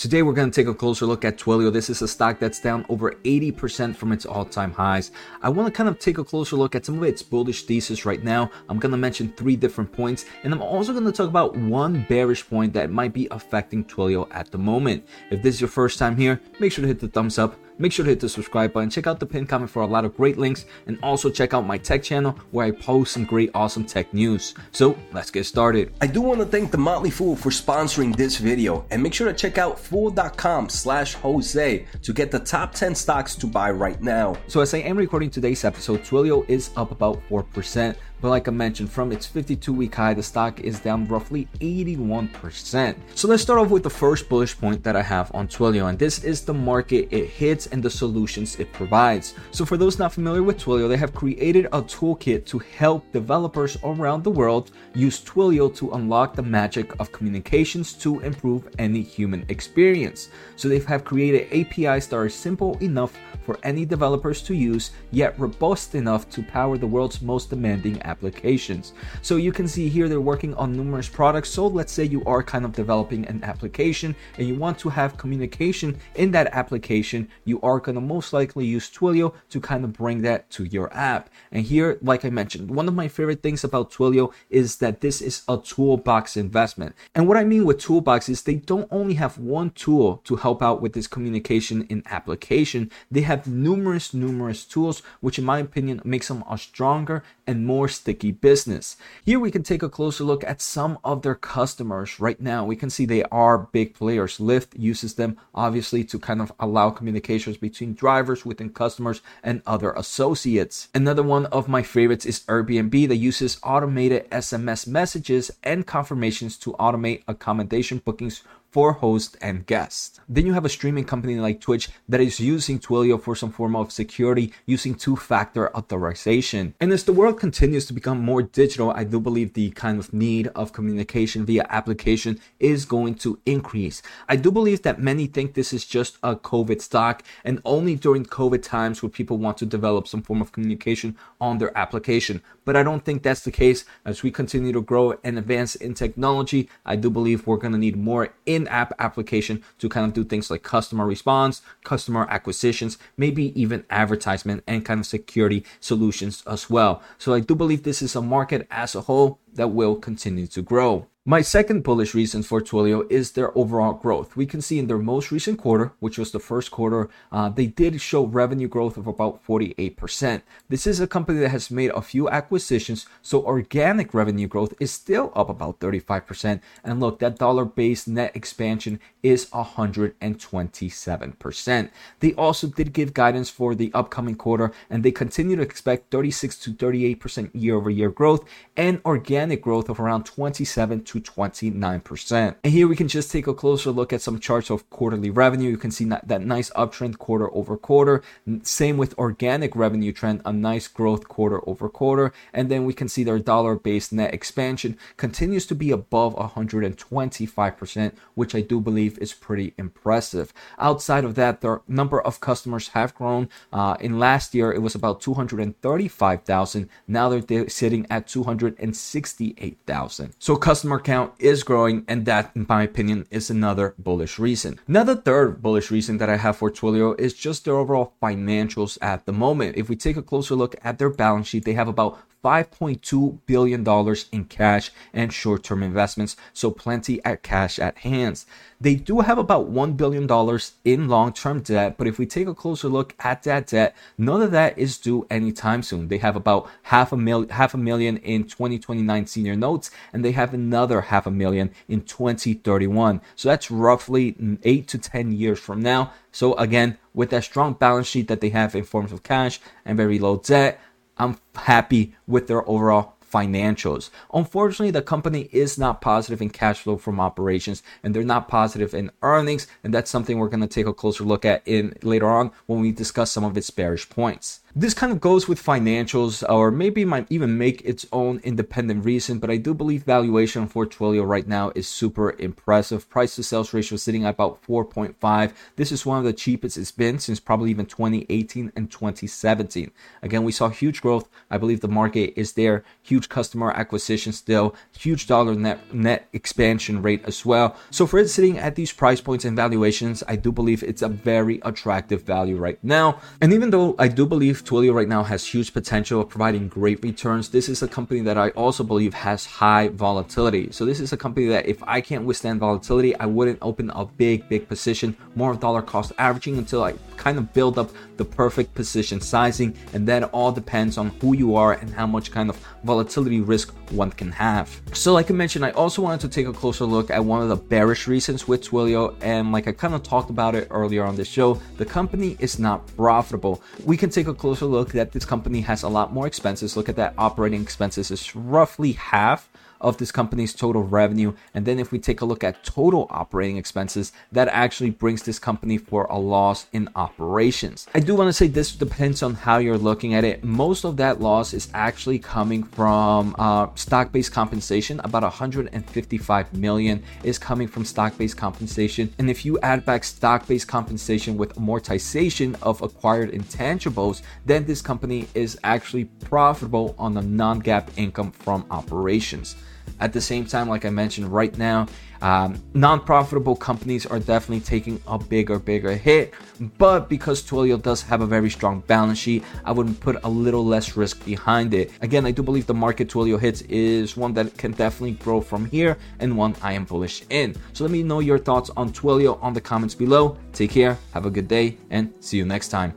Today we're going to take a closer look at Twilio. This is a stock that's down over 80% from its all-time highs. I want to kind of take a closer look at some of its bullish thesis right now. I'm going to mention three different points and I'm also going to talk about one bearish point that might be affecting Twilio at the moment. If this is your first time here, make sure to hit the thumbs up Make sure to hit the subscribe button, check out the pinned comment for a lot of great links, and also check out my tech channel where I post some great, awesome tech news. So let's get started. I do want to thank The Motley Fool for sponsoring this video, and make sure to check out fool.com slash Jose to get the top 10 stocks to buy right now. So as I am recording today's episode, Twilio is up about 4%. But like I mentioned, from its 52 week high, the stock is down roughly 81%. So let's start off with the first bullish point that I have on Twilio, and this is the market it hits and the solutions it provides. So for those not familiar with Twilio, they have created a toolkit to help developers around the world use Twilio to unlock the magic of communications to improve any human experience. So they have created APIs that are simple enough for any developers to use, yet robust enough to power the world's most demanding applications. So you can see here they're working on numerous products. So let's say you are kind of developing an application and you want to have communication in that application, you are going to most likely use Twilio to kind of bring that to your app. And here, like I mentioned, one of my favorite things about Twilio is that this is a toolbox investment. And what I mean with toolbox is they don't only have one tool to help out with this communication in application, they have numerous, numerous tools, which in my opinion makes them a stronger and more sticky business. Here we can take a closer look at some of their customers right now. We can see they are big players. Lyft uses them obviously to kind of allow communications between drivers within customers and other associates. Another one of my favorites is Airbnb that uses automated SMS messages and confirmations to automate accommodation bookings for host and guest. Then you have a streaming company like Twitch that is using Twilio for some form of security using two-factor authorization. And as the world continues to become more digital, I do believe the kind of need of communication via application is going to increase. I do believe that many think this is just a COVID stock and only during COVID times would people want to develop some form of communication on their application. But I don't think that's the case as we continue to grow and advance in technology. I do believe we're going to need more in in-app application to kind of do things like customer response, customer acquisitions, maybe even advertisement and kind of security solutions as well. So I do believe this is a market as a whole that will continue to grow. My second bullish reason for Twilio is their overall growth. We can see in their most recent quarter, which was the first quarter, uh, they did show revenue growth of about 48%. This is a company that has made a few acquisitions, so organic revenue growth is still up about 35%. And look, that dollar based net expansion is 127%. They also did give guidance for the upcoming quarter, and they continue to expect 36 to 38% year over year growth and organic growth of around 27 to 29%. And here we can just take a closer look at some charts of quarterly revenue. You can see that, that nice uptrend quarter over quarter. Same with organic revenue trend, a nice growth quarter over quarter. And then we can see their dollar based net expansion continues to be above 125%, which I do believe is pretty impressive. Outside of that, the number of customers have grown. Uh, in last year, it was about 235,000. Now they're sitting at 268,000. So customer count is growing, and that, in my opinion, is another bullish reason. Now, the third bullish reason that I have for Twilio is just their overall financials at the moment. If we take a closer look at their balance sheet, they have about $5.2 billion in cash and short term investments, so plenty at cash at hands. They do have about $1 billion in long term debt, but if we take a closer look at that debt, none of that is due anytime soon. They have about half a, mil- half a million in 2029 senior notes, and they have another half a million in 2031. So that's roughly 8 to 10 years from now. So again, with that strong balance sheet that they have in forms of cash and very low debt, I'm happy with their overall financials. Unfortunately, the company is not positive in cash flow from operations and they're not positive in earnings, and that's something we're going to take a closer look at in later on when we discuss some of its bearish points. This kind of goes with financials, or maybe might even make its own independent reason, but I do believe valuation for Twilio right now is super impressive. Price to sales ratio sitting at about 4.5. This is one of the cheapest it's been since probably even 2018 and 2017. Again, we saw huge growth. I believe the market is there, huge customer acquisition still, huge dollar net net expansion rate as well. So for it sitting at these price points and valuations, I do believe it's a very attractive value right now. And even though I do believe Twilio right now has huge potential of providing great returns, this is a company that I also believe has high volatility. So this is a company that if I can't withstand volatility, I wouldn't open a big, big position, more dollar cost averaging until I kind of build up the perfect position sizing. And that all depends on who you are and how much kind of volatility risk one can have. So like I mentioned, I also wanted to take a closer look at one of the bearish reasons with Twilio. And like I kind of talked about it earlier on the show, the company is not profitable. We can take a closer look that this company has a lot more expenses. Look at that operating expenses is roughly half of this company's total revenue. And then if we take a look at total operating expenses, that actually brings this company for a loss in operations. I do want to say this depends on how you're looking at it. Most of that loss is actually coming from uh, stock-based compensation. About 155 million is coming from stock-based compensation. And if you add back stock-based compensation with amortization of acquired intangibles, then this company is actually profitable on the non-GAAP income from operations. At the same time, like I mentioned right now, um, non profitable companies are definitely taking a bigger, bigger hit. But because Twilio does have a very strong balance sheet, I would put a little less risk behind it. Again, I do believe the market Twilio hits is one that can definitely grow from here and one I am bullish in. So let me know your thoughts on Twilio on the comments below. Take care, have a good day, and see you next time.